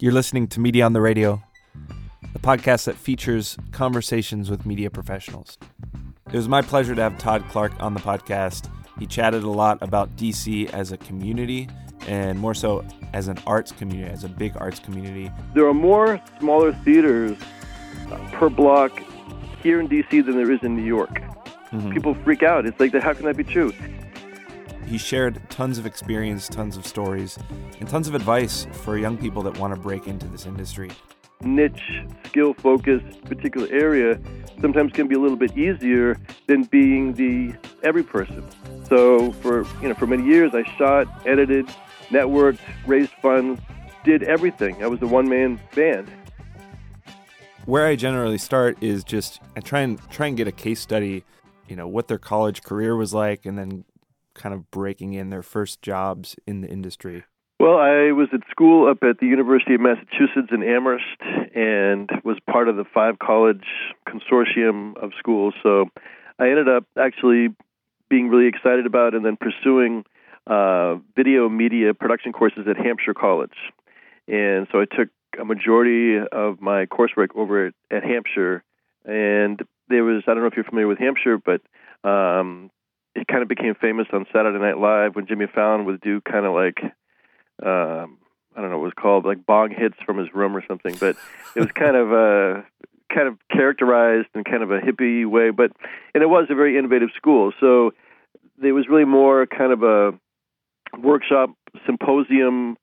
You're listening to Media on the Radio, the podcast that features conversations with media professionals. It was my pleasure to have Todd Clark on the podcast. He chatted a lot about DC as a community and more so as an arts community, as a big arts community. There are more smaller theaters uh, per block here in DC than there is in New York. Mm-hmm. People freak out. It's like, how can that be true? He shared tons of experience, tons of stories, and tons of advice for young people that want to break into this industry. Niche, skill focused, particular area sometimes can be a little bit easier than being the every person. So for you know for many years I shot, edited, networked, raised funds, did everything. I was a one man band. Where I generally start is just I try and try and get a case study, you know, what their college career was like and then kind of breaking in their first jobs in the industry? Well, I was at school up at the University of Massachusetts in Amherst and was part of the five college consortium of schools. So I ended up actually being really excited about and then pursuing uh, video media production courses at Hampshire College. And so I took a majority of my coursework over at, at Hampshire. And there was, I don't know if you're familiar with Hampshire, but um, it kind of became famous on Saturday Night Live when Jimmy Fallon would do kind of like um, I don't know what it was called, like bong hits from his room or something. But it was kind of uh, kind of characterized in kind of a hippie way. But and it was a very innovative school, so it was really more kind of a workshop symposium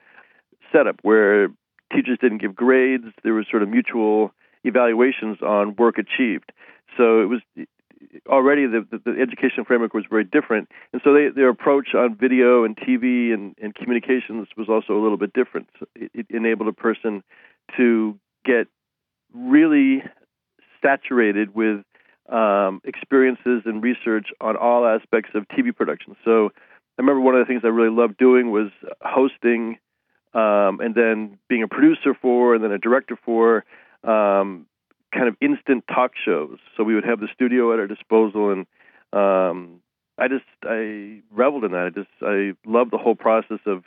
setup where teachers didn't give grades. There was sort of mutual evaluations on work achieved. So it was already the, the, the, education framework was very different, and so they, their approach on video and TV and, and communications was also a little bit different. So it, it enabled a person to get really saturated with um, experiences and research on all aspects of TV production. So I remember one of the things I really loved doing was hosting, um, and then being a producer for, and then a director for um, kind of instant talk shows. So we would have the studio at our disposal, and um, I just I reveled in that. I just I loved the whole process of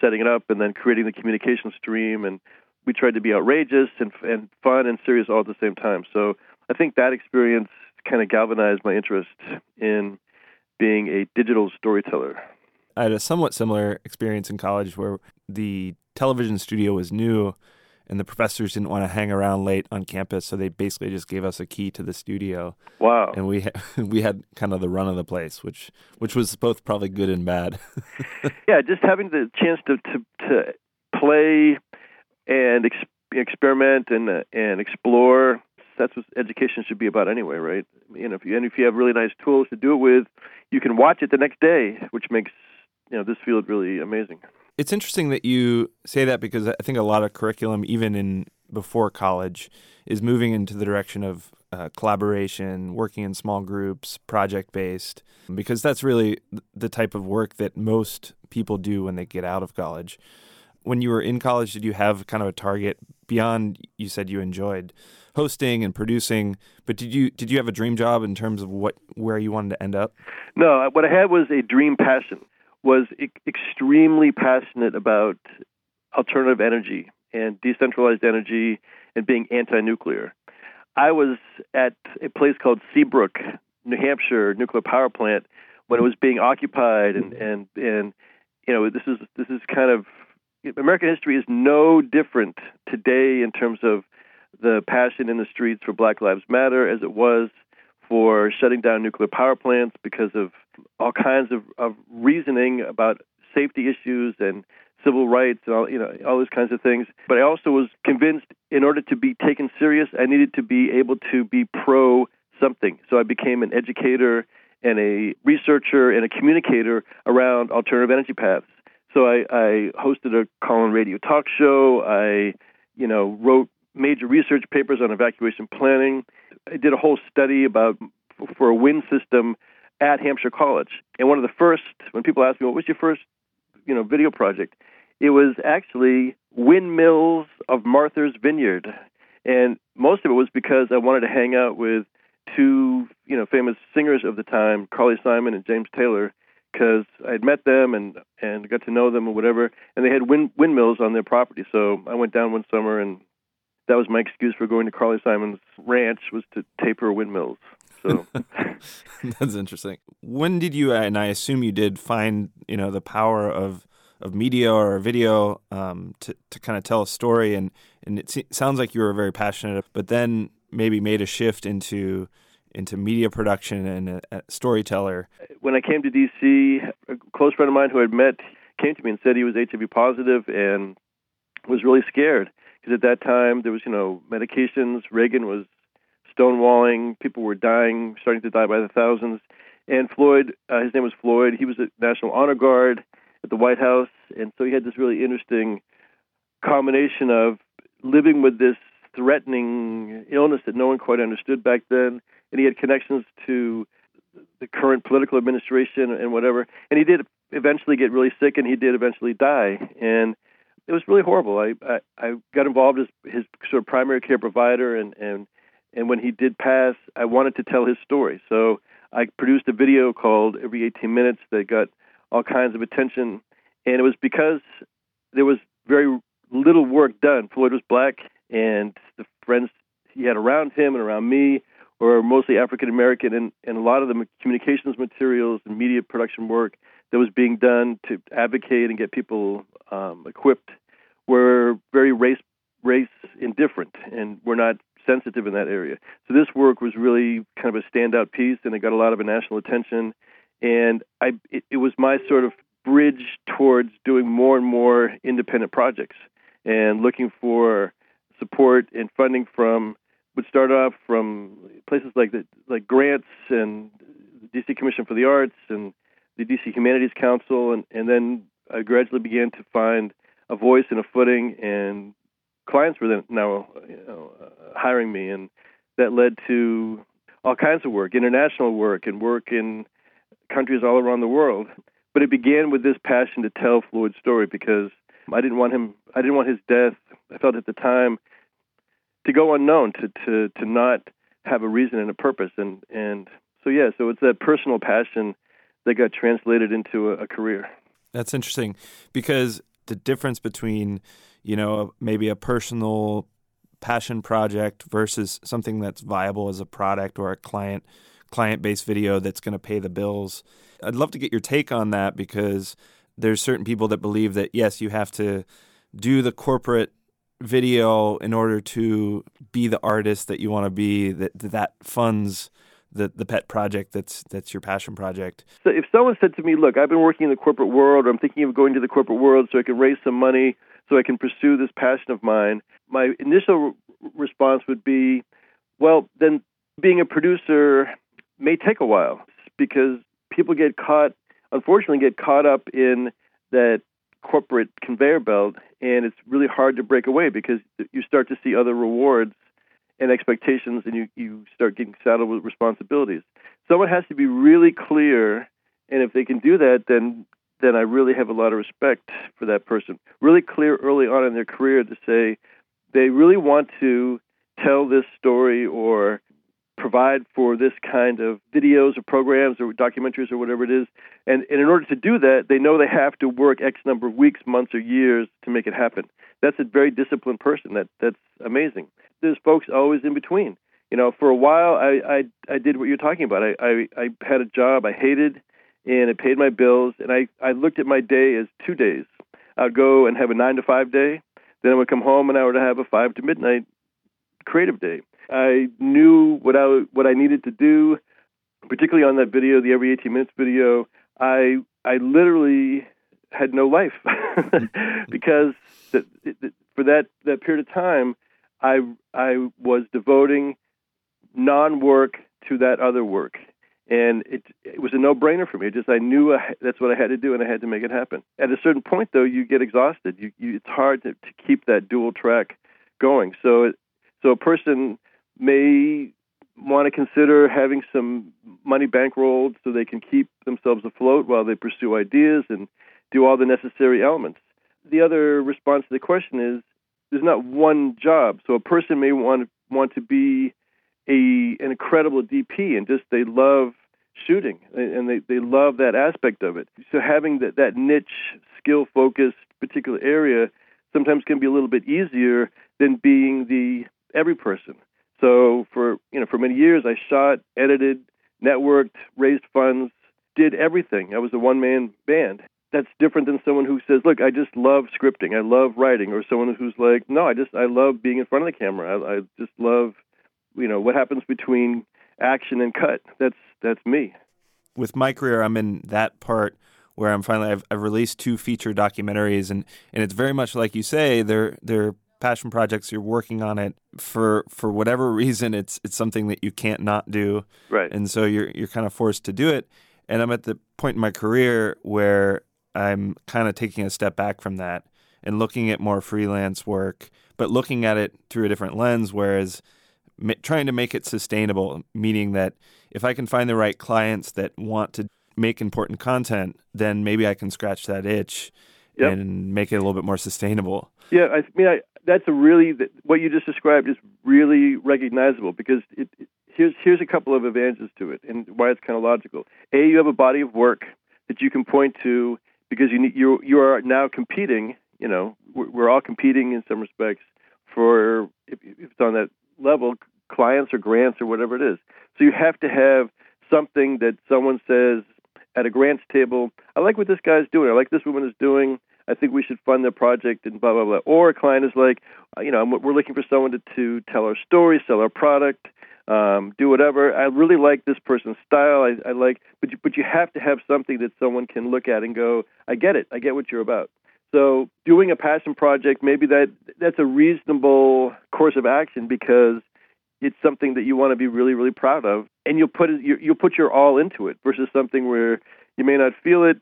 setting it up and then creating the communication stream. And we tried to be outrageous and and fun and serious all at the same time. So I think that experience kind of galvanized my interest in being a digital storyteller. I had a somewhat similar experience in college where the television studio was new and the professors didn't want to hang around late on campus, so they basically just gave us a key to the studio. Wow! And we ha- we had kind of the run of the place, which which was both probably good and bad. yeah, just having the chance to to, to play and ex- experiment and uh, and explore. That's what education should be about anyway, right? You know, if you and if you have really nice tools to do it with, you can watch it the next day, which makes you know this field really amazing it's interesting that you say that because I think a lot of curriculum, even in before college, is moving into the direction of uh, collaboration, working in small groups, project based, because that's really the type of work that most people do when they get out of college. When you were in college, did you have kind of a target beyond? You said you enjoyed hosting and producing, but did you did you have a dream job in terms of what where you wanted to end up? No, what I had was a dream passion was e- extremely passionate about alternative energy and decentralized energy and being anti-nuclear. I was at a place called Seabrook, New Hampshire nuclear power plant when it was being occupied and mm-hmm. and and you know this is this is kind of American history is no different today in terms of the passion in the streets for Black Lives Matter as it was for shutting down nuclear power plants because of all kinds of, of reasoning about safety issues and civil rights and all you know all those kinds of things. But I also was convinced in order to be taken serious, I needed to be able to be pro something. So I became an educator and a researcher and a communicator around alternative energy paths. So I, I hosted a call-in radio talk show. I, you know, wrote major research papers on evacuation planning. I did a whole study about for a wind system at Hampshire College. And one of the first, when people ask me, what was your first, you know, video project? It was actually Windmills of Martha's Vineyard. And most of it was because I wanted to hang out with two, you know, famous singers of the time, Carly Simon and James Taylor, because I had met them and and got to know them or whatever, and they had wind, windmills on their property. So I went down one summer, and that was my excuse for going to Carly Simon's ranch was to taper windmills. So that's interesting. When did you? And I assume you did find you know the power of of media or video um, to to kind of tell a story, and and it sounds like you were very passionate, but then maybe made a shift into into media production and a, a storyteller. When I came to DC, a close friend of mine who I'd met came to me and said he was HIV positive and was really scared at that time there was you know medications. Reagan was stonewalling. People were dying, starting to die by the thousands. And Floyd, uh, his name was Floyd. He was a National Honor Guard at the White House, and so he had this really interesting combination of living with this threatening illness that no one quite understood back then, and he had connections to the current political administration and whatever. And he did eventually get really sick, and he did eventually die. And it was really horrible. I I, I got involved as his sort of primary care provider, and and and when he did pass, I wanted to tell his story. So I produced a video called Every 18 Minutes that got all kinds of attention, and it was because there was very little work done. Floyd was black, and the friends he had around him and around me were mostly African American, and, and a lot of the communications materials and media production work that was being done to advocate and get people um, equipped were very race race indifferent and were not sensitive in that area. So this work was really kind of a standout piece, and it got a lot of national attention. And I, it, it was my sort of bridge towards doing more and more independent projects and looking for support and funding from would start off from places like the, like grants and the DC Commission for the Arts and the DC Humanities Council, and, and then I gradually began to find a voice and a footing, and clients were then now you know, uh, hiring me, and that led to all kinds of work, international work, and work in countries all around the world. But it began with this passion to tell Floyd's story because I didn't want him. I didn't want his death. I felt at the time to go unknown, to to to not have a reason and a purpose, and and so yeah, so it's that personal passion that got translated into a, a career. That's interesting because the difference between you know maybe a personal passion project versus something that's viable as a product or a client client based video that's going to pay the bills. I'd love to get your take on that because there's certain people that believe that yes, you have to do the corporate video in order to be the artist that you want to be that that funds the the pet project that's that's your passion project. So if someone said to me, "Look, I've been working in the corporate world, or I'm thinking of going to the corporate world so I can raise some money so I can pursue this passion of mine," my initial response would be, "Well, then being a producer may take a while because people get caught, unfortunately, get caught up in that corporate conveyor belt, and it's really hard to break away because you start to see other rewards and expectations, and you you start getting saddled with responsibilities. Someone has to be really clear, and if they can do that, then then I really have a lot of respect for that person. Really clear early on in their career to say they really want to tell this story or provide for this kind of videos or programs or documentaries or whatever it is. And, and in order to do that, they know they have to work X number of weeks, months, or years to make it happen. That's a very disciplined person. That that's amazing. There's folks always in between. You know, for a while, I I, I did what you're talking about. I, I I had a job I hated, and it paid my bills. And I I looked at my day as two days. I'd go and have a nine to five day. Then I would come home and I would have a five to midnight creative day. I knew what I what I needed to do, particularly on that video, the every 18 minutes video. I I literally had no life because the, for that that period of time, I I was devoting non-work to that other work, and it it was a no-brainer for me. Just I knew I, that's what I had to do, and I had to make it happen. At a certain point, though, you get exhausted. You, you it's hard to, to keep that dual track going. So it, so a person may want to consider having some money bankrolled so they can keep themselves afloat while they pursue ideas and do all the necessary elements. The other response to the question is there's not one job. So a person may want want to be a an incredible DP and just they love shooting, and they they love that aspect of it. So having that that niche, skill focused, particular area sometimes can be a little bit easier than being the every person. So for you know for many years I shot, edited, networked, raised funds, did everything. I was a one man band. That's different than someone who says, "Look, I just love scripting. I love writing," or someone who's like, "No, I just I love being in front of the camera. I, I just love, you know, what happens between action and cut. That's that's me." With my career, I'm in that part where I'm finally I've, I've released two feature documentaries, and and it's very much like you say, they're they're passion projects you're working on it for for whatever reason it's it's something that you can't not do right and so you're you're kind of forced to do it and I'm at the point in my career where I'm kind of taking a step back from that and looking at more freelance work but looking at it through a different lens whereas trying to make it sustainable meaning that if I can find the right clients that want to make important content then maybe I can scratch that itch yep. and make it a little bit more sustainable. Yeah, I mean, I, that's a really what you just described is really recognizable because it, it, here's here's a couple of advantages to it and why it's kind of logical. A, you have a body of work that you can point to because you need, you you are now competing. You know, we're, we're all competing in some respects for if, if it's on that level, clients or grants or whatever it is. So you have to have something that someone says at a grants table. I like what this guy's doing. I like this woman is doing. I think we should fund the project and blah blah blah. Or a client is like, uh, you know, we're looking for someone to, to tell our story, sell our product, um, do whatever. I really like this person's style. I, I like, but you, but you have to have something that someone can look at and go, I get it. I get what you're about. So doing a passion project, maybe that that's a reasonable course of action because it's something that you want to be really really proud of, and you'll put you'll put your all into it versus something where you may not feel it,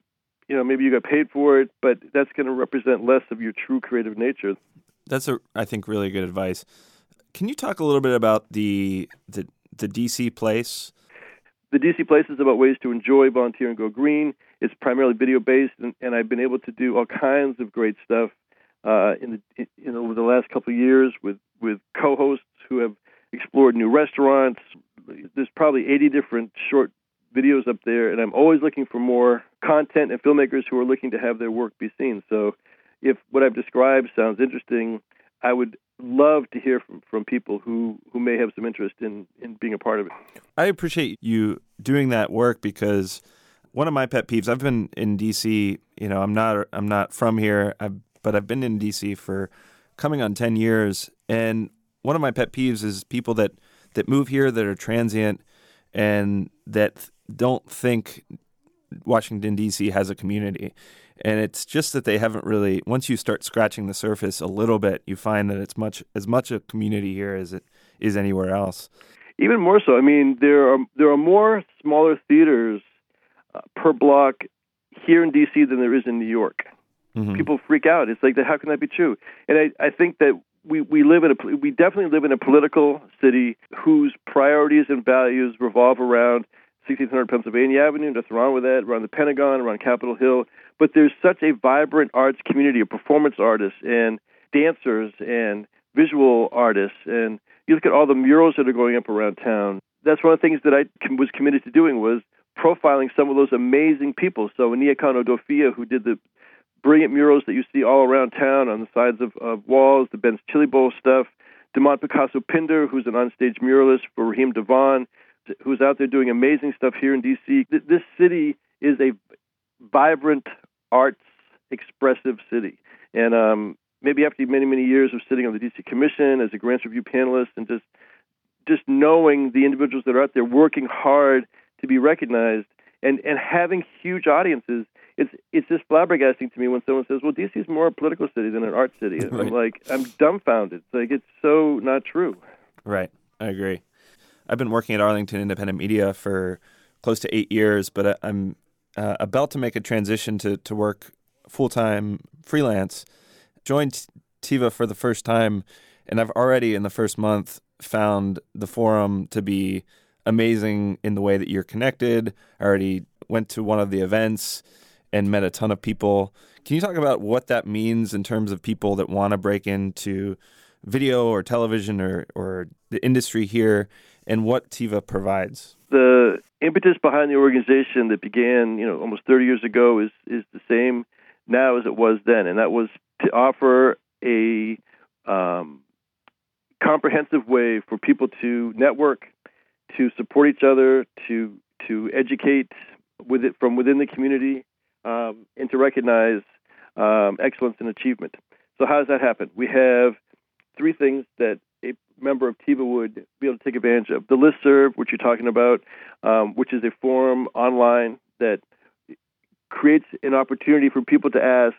you know maybe you got paid for it, but that's going to represent less of your true creative nature. That's a I think really good advice. Can you talk a little bit about the the the DC place? The DC place is about ways to enjoy, volunteer, and go green. It's primarily video based, and, and I've been able to do all kinds of great stuff uh, in the in, over the last couple of years with with co-hosts who have explored new restaurants. There's probably 80 different short videos up there, and I'm always looking for more content and filmmakers who are looking to have their work be seen. So, if what I've described sounds interesting, I would love to hear from, from people who, who may have some interest in, in being a part of it. I appreciate you doing that work because one of my pet peeves. I've been in DC. You know, I'm not I'm not from here, I've, but I've been in DC for coming on ten years, and one of my pet peeves is people that that move here that are transient and that don't think Washington D.C. has a community. And it's just that they haven't really. Once you start scratching the surface a little bit, you find that it's much as much a community here as it is anywhere else. Even more so. I mean, there are there are more smaller theaters uh, per block here in D.C. than there is in New York. Mm-hmm. People freak out. It's like, how can that be true? And I, I think that we, we live in a we definitely live in a political city whose priorities and values revolve around 1600 Pennsylvania Avenue, nothing wrong with that, around the Pentagon, around Capitol Hill. But there's such a vibrant arts community of performance artists and dancers and visual artists. And you look at all the murals that are going up around town. That's one of the things that I was committed to doing was profiling some of those amazing people. So Aniekan Udofia, who did the brilliant murals that you see all around town on the sides of, of walls, the Ben's Chili Bowl stuff, Demont Peekaso Pinder, who's an onstage muralist for Raheem DeVaughn, who's out there doing amazing stuff here in D.C. This city is a vibrant arts expressive city. And um, maybe after many, many years of sitting on the D.C. Commission as a grants review panelist and just just knowing the individuals that are out there working hard to be recognized and, and having huge audiences, it's it's just flabbergasting to me when someone says, "Well, DC is more a political city than an art city." Right. I'm like, I'm dumbfounded. It's like it's so not true. Right, I agree. I've been working at Arlington Independent Media for close to eight years, but I'm uh, about to make a transition to, to work full time freelance. Joined Tiva for the first time, and I've already in the first month found the forum to be amazing in the way that you're connected. I already went to one of the events and met a ton of people. Can you talk about what that means in terms of people that want to break into video or television or, or the industry here and what Tiva provides? The impetus behind the organization that began, you know, almost 30 years ago is is the same now as it was then, and that was to offer a um, comprehensive way for people to network, to support each other, to to educate with it from within the community, um, and to recognize um, excellence and achievement. So how does that happen? We have three things that member of TIVA would be able to take advantage of. The list serve, which you're talking about, um, which is a forum online that creates an opportunity for people to ask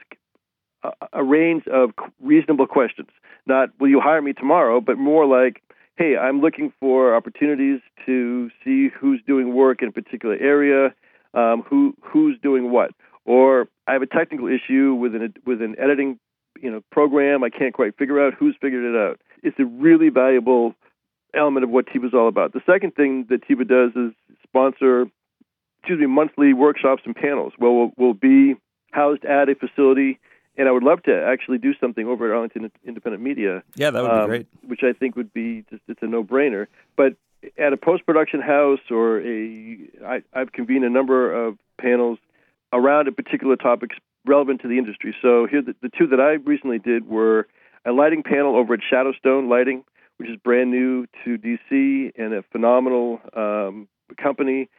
a, a range of reasonable questions. Not, will you hire me tomorrow, but more like, hey, I'm looking for opportunities to see who's doing work in a particular area, um, who who's doing what, or I have a technical issue with an with an editing you know program. I can't quite figure out who's figured it out. It's a really valuable element of what TIVA is all about. The second thing that TIVA does is sponsor, excuse me, monthly workshops and panels. Well, we'll, we'll be housed at a facility, and I would love to actually do something over at Arlington Independent Media. Yeah, that would um, be great. Which I think would be just it's a no brainer. But at a post production house or a, I, I've convened a number of panels around a particular topic relevant to the industry. So here, the, the two that I recently did were a lighting panel over at Shadowstone Lighting, which is brand new to DC and a phenomenal um, company,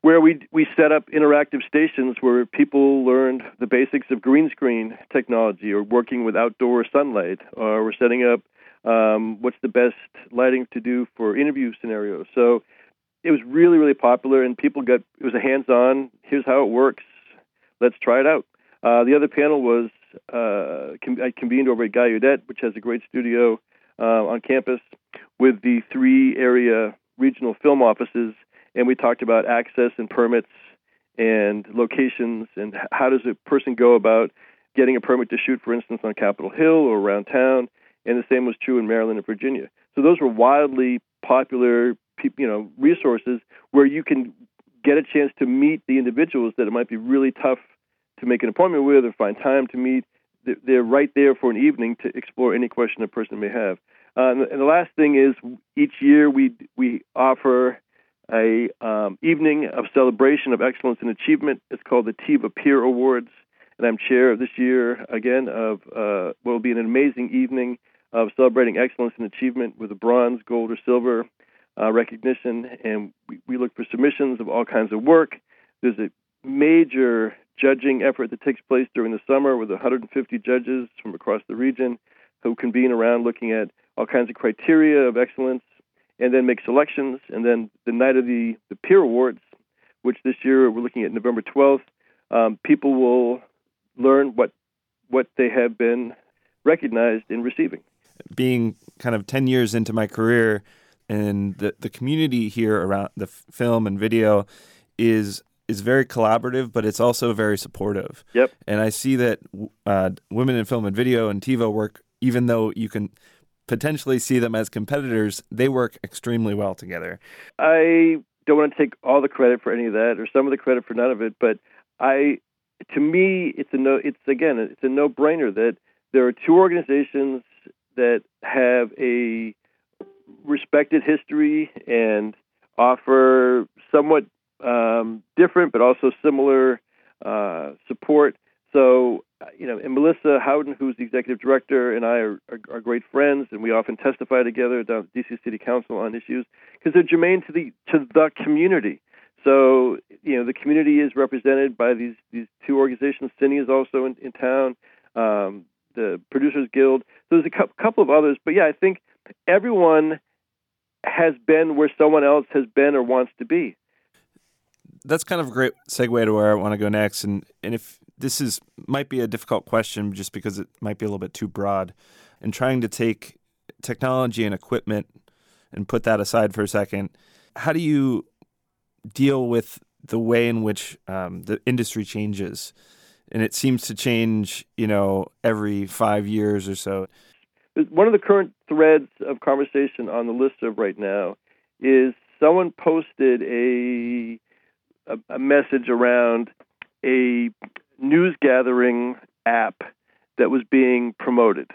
where we we set up interactive stations where people learned the basics of green screen technology or working with outdoor sunlight, or we're setting up um, what's the best lighting to do for interview scenarios. So it was really really popular, and people got it was a hands-on. Here's how it works. Let's try it out. Uh, the other panel was uh, I convened over at Gallaudet, which has a great studio uh, on campus, with the three area regional film offices, and we talked about access and permits and locations and how does a person go about getting a permit to shoot, for instance, on Capitol Hill or around town. And the same was true in Maryland and Virginia. So those were wildly popular, you know, resources where you can get a chance to meet the individuals that it might be really tough to make an appointment with or find time to meet. They're right there for an evening to explore any question a person may have. Uh, and the last thing is, each year we we offer a um, evening of celebration of excellence and achievement. It's called the TIVA Peer Awards, and I'm chair of this year again of uh, what will be an amazing evening of celebrating excellence and achievement with a bronze, gold, or silver uh, recognition. And we, we look for submissions of all kinds of work. There's a major judging effort that takes place during the summer with 150 judges from across the region who convene around looking at all kinds of criteria of excellence and then make selections. And then the night of the, the peer awards, which this year we're looking at November 12th, um, people will learn what what they have been recognized in receiving. Being kind of 10 years into my career, and the, the community here around the film and video is is very collaborative, but it's also very supportive. Yep. And I see that uh, women in film and video and TIVA work, even though you can potentially see them as competitors, they work extremely well together. I don't want to take all the credit for any of that, or some of the credit for none of it, but I, to me, it's a no. It's again, it's a no-brainer that there are two organizations that have a respected history and offer somewhat um, different but also similar uh, support. So, you know, and Melissa Houghton, who's the executive director, and I are, are, are great friends, and we often testify together down at DC City Council on issues because they're germane to the to the community. So, you know, the community is represented by these these two organizations. Cine is also in, in town. Um, the Producers Guild. So there's a couple of others, but yeah, I think everyone has been where someone else has been or wants to be that's kind of a great segue to where I want to go next. And and if this is might be a difficult question just because it might be a little bit too broad, and trying to take technology and equipment and put that aside for a second, how do you deal with the way in which um, the industry changes? And it seems to change, you know, every five years or so. One of the current threads of conversation on the listserv right now is someone posted a a, a message around a news gathering app that was being promoted,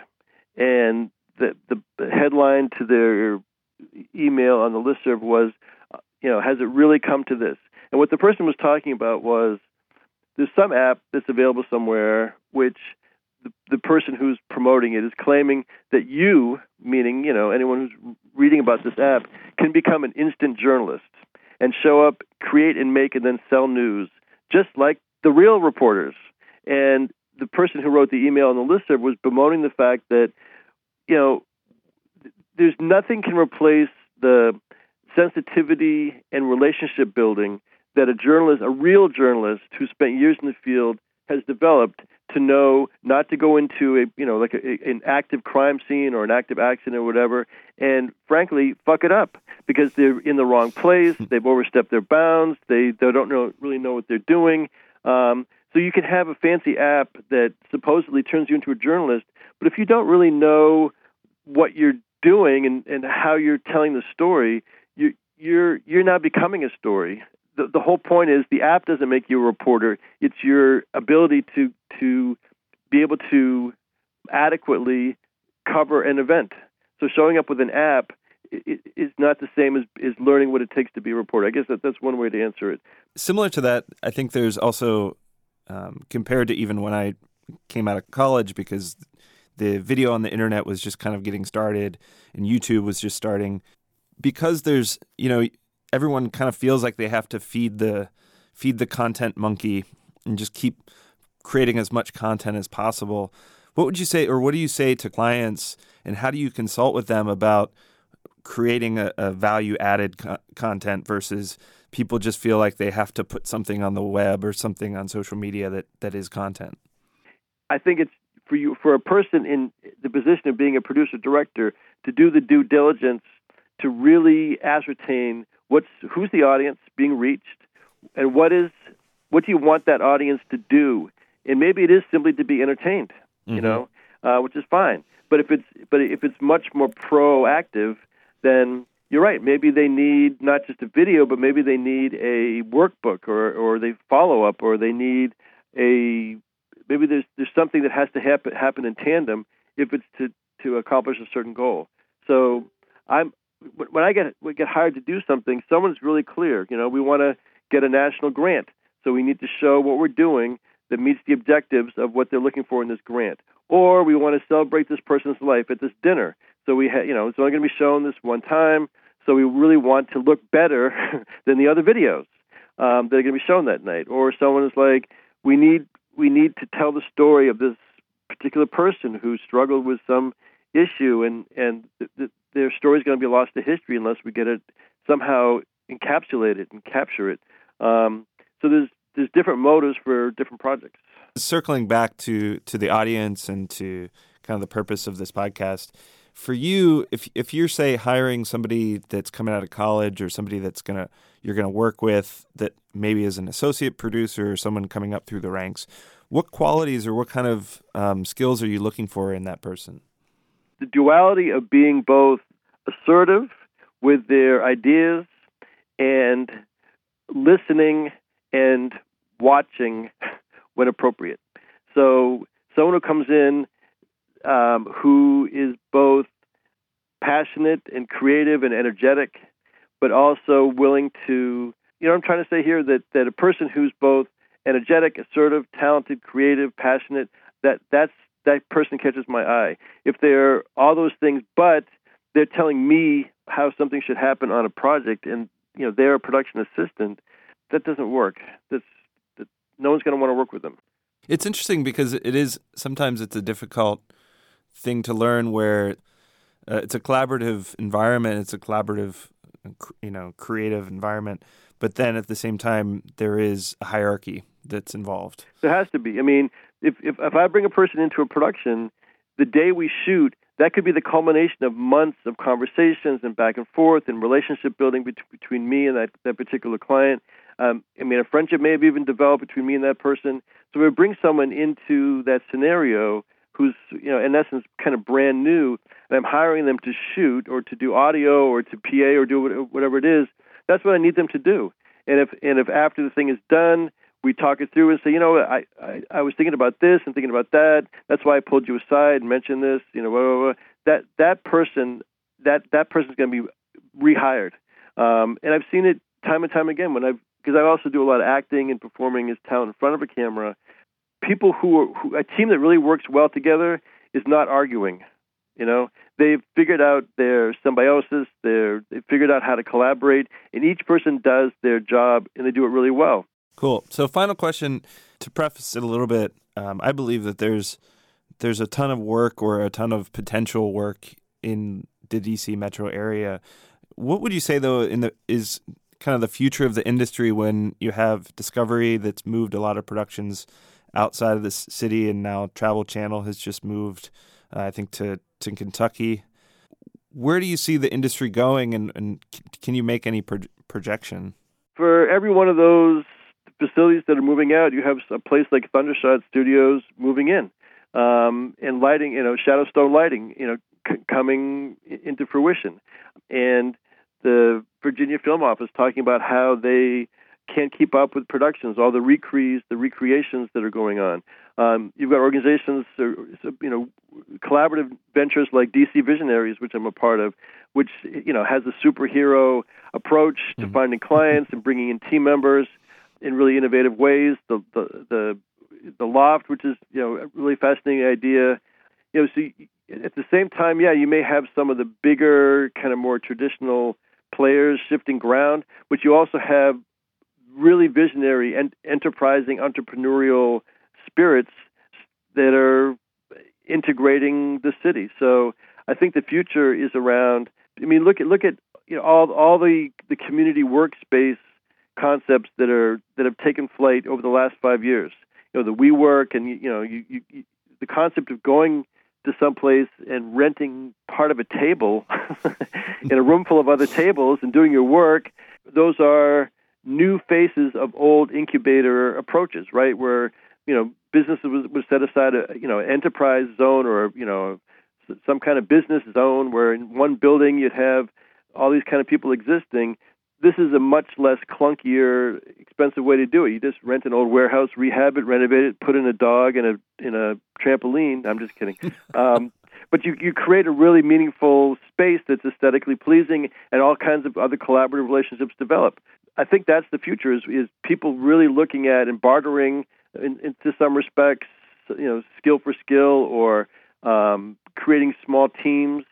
and the the headline to their email on the listserv was, you know, has it really come to this? And what the person was talking about was there's some app that's available somewhere which the, the person who's promoting it is claiming that you, meaning you know anyone who's reading about this app, can become an instant journalist and show up, create and make and then sell news, just like the real reporters. And the person who wrote the email on the listserv was bemoaning the fact that you know there's nothing can replace the sensitivity and relationship building that a journalist, a real journalist who spent years in the field, has developed to know not to go into a you know like a, an active crime scene or an active accident or whatever, and frankly fuck it up because they're in the wrong place, hmm. they've overstepped their bounds, they they don't know really know what they're doing. Um, so you can have a fancy app that supposedly turns you into a journalist, but if you don't really know what you're doing and, and how you're telling the story, you, you're you're not becoming a story the, the whole point is the app doesn't make you a reporter. It's your ability to to be able to adequately cover an event. So showing up with an app is not the same as, as learning what it takes to be a reporter. I guess that, that's one way to answer it. Similar to that, I think there's also um, compared to even when I came out of college because the video on the internet was just kind of getting started and YouTube was just starting. Because there's, you know, everyone kind of feels like they have to feed the feed the content monkey and just keep creating as much content as possible. What would you say, or what do you say to clients, and how do you consult with them about creating a, a value added co- content versus people just feel like they have to put something on the web or something on social media that, that is content? I think it's for you for a person in the position of being a producer director to do the due diligence to really ascertain what's who's the audience being reached, and what is what do you want that audience to do? And maybe it is simply to be entertained, mm-hmm. you know, uh, which is fine. But if it's but if it's much more proactive, then you're right. Maybe they need not just a video, but maybe they need a workbook or or they follow up or they need a maybe there's there's something that has to happen happen in tandem if it's to to accomplish a certain goal. So I'm when I get we get hired to do something, someone's really clear. You know, we want to get a national grant, so we need to show what we're doing that meets the objectives of what they're looking for in this grant. Or we want to celebrate this person's life at this dinner, so we ha- you know it's only going to be shown this one time. So we really want to look better than the other videos um, that are going to be shown that night. Or someone is like, we need we need to tell the story of this particular person who struggled with some issue, and and th- th- their story is going to be lost to history unless we get it somehow encapsulated and capture it. Um, so there's there's different motives for different projects. Circling back to to the audience and to kind of the purpose of this podcast, for you, if if you're say hiring somebody that's coming out of college or somebody that's gonna you're gonna work with that maybe is an associate producer or someone coming up through the ranks, what qualities or what kind of um, skills are you looking for in that person? The duality of being both assertive with their ideas and listening and watching when appropriate. So, someone who comes in um, who is both passionate and creative and energetic, but also willing to, you know, I'm trying to say here that, that a person who's both energetic, assertive, talented, creative, passionate, that that's that person catches my eye. If they're all those things, but they're telling me how something should happen on a project, and you know they're a production assistant, that doesn't work. That's that, no one's going to want to work with them. It's interesting because it is sometimes it's a difficult thing to learn where uh, it's a collaborative environment. It's a collaborative, you know, creative environment. But then at the same time, there is a hierarchy that's involved. There has to be. I mean, if, if if I bring a person into a production, the day we shoot, that could be the culmination of months of conversations and back and forth and relationship building bet- between me and that, that particular client. Um, I mean, a friendship may have even developed between me and that person. So we bring someone into that scenario who's, you know, in essence, kind of brand new, and I'm hiring them to shoot or to do audio or to PA or do whatever it is. That's what I need them to do. And if and if after the thing is done we talk it through and say, you know, I, I I was thinking about this and thinking about that. That's why I pulled you aside and mentioned this. You know, blah, blah, blah. that that person that that person's going to be rehired. Um, and I've seen it time and time again when I've because I also do a lot of acting and performing as talent in front of a camera. People who are who, a team that really works well together is not arguing. You know, they've figured out their symbiosis. They're they've figured out how to collaborate, and each person does their job, and they do it really well. Cool. So, final question to preface it a little bit. Um, I believe that there's there's a ton of work or a ton of potential work in the DC metro area. What would you say though in the is kind of the future of the industry when you have Discovery that's moved a lot of productions outside of this city and now Travel Channel has just moved uh, I think to to Kentucky. Where do you see the industry going and, and can you make any pro- projection? For every one of those facilities that are moving out, you have a place like Thundershot Studios moving in. Um, and lighting, you know, Shadowstone lighting, you know, c- coming into fruition. And the Virginia Film Office talking about how they can't keep up with productions, all the recrees, the recreations that are going on. Um, you've got organizations, uh, you know, collaborative ventures like DC Visionaries, which I'm a part of, which you know has a superhero approach to mm-hmm. finding clients and bringing in team members in really innovative ways. The the the the loft, which is you know a really fascinating idea. You know, so at the same time, yeah, you may have some of the bigger, kind of more traditional players shifting ground, but you also have really visionary and enterprising entrepreneurial spirits that are integrating the city. So I think the future is around. I mean, look at look at you know all all the the community workspace concepts that are that have taken flight over the last five years. You know, the WeWork and you know you, you, the concept of going to some place and renting part of a table in a room full of other tables and doing your work. Those are new faces of old incubator approaches, right? Where you know businesses was, was set aside a you know enterprise zone or you know some kind of business zone where in one building you'd have all these kind of people existing this is a much less clunkier, expensive way to do it. You just rent an old warehouse, rehab it, renovate it, put in a dog and a in a trampoline. I'm just kidding. Um, but you you create a really meaningful space that's aesthetically pleasing, and all kinds of other collaborative relationships develop. I think that's the future: is is people really looking at and bartering, in, in to some respects, you know, skill for skill, or um, creating small teams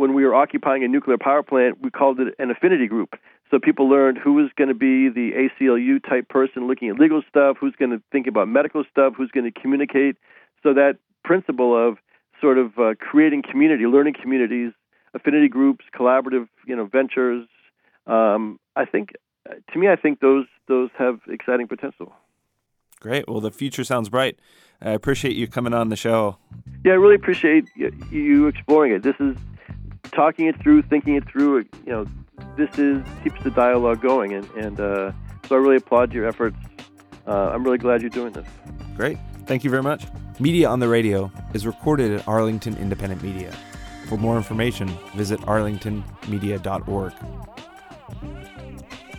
when we were occupying a nuclear power plant, we called it an affinity group. So people learned who was going to be the ACLU type person looking at legal stuff, who's going to think about medical stuff, who's going to communicate. So that principle of sort of uh, creating community, learning communities, affinity groups, collaborative, you know, ventures. Um, I think, to me, I think those those have exciting potential. Great. Well, the future sounds bright. I appreciate you coming on the show. Yeah, I really appreciate you exploring it. This is talking it through, thinking it through. You know, this is keeps the dialogue going, and, and uh, so I really applaud your efforts. Uh, I'm really glad you're doing this. Great, thank you very much. Media on the Radio is recorded at Arlington Independent Media. For more information, visit arlingtonmedia.org.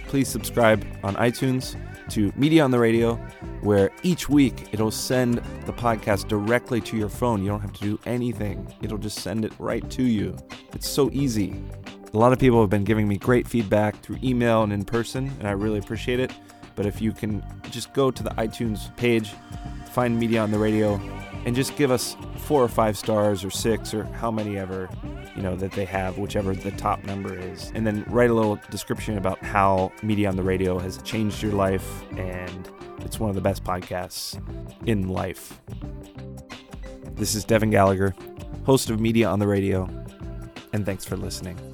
Please subscribe on iTunes to Media on the Radio, where each week it'll send the podcast directly to your phone. You don't have to do anything, it'll just send it right to you. It's so easy. A lot of people have been giving me great feedback through email and in person, and I really appreciate it. But if you can just go to the iTunes page, find Media on the Radio, and just give us four or five stars or six or how many ever you know that they have whichever the top number is. And then write a little description about how media on the radio has changed your life and it's one of the best podcasts in life. This is devin gallagher host of media on the radio and thanks for listening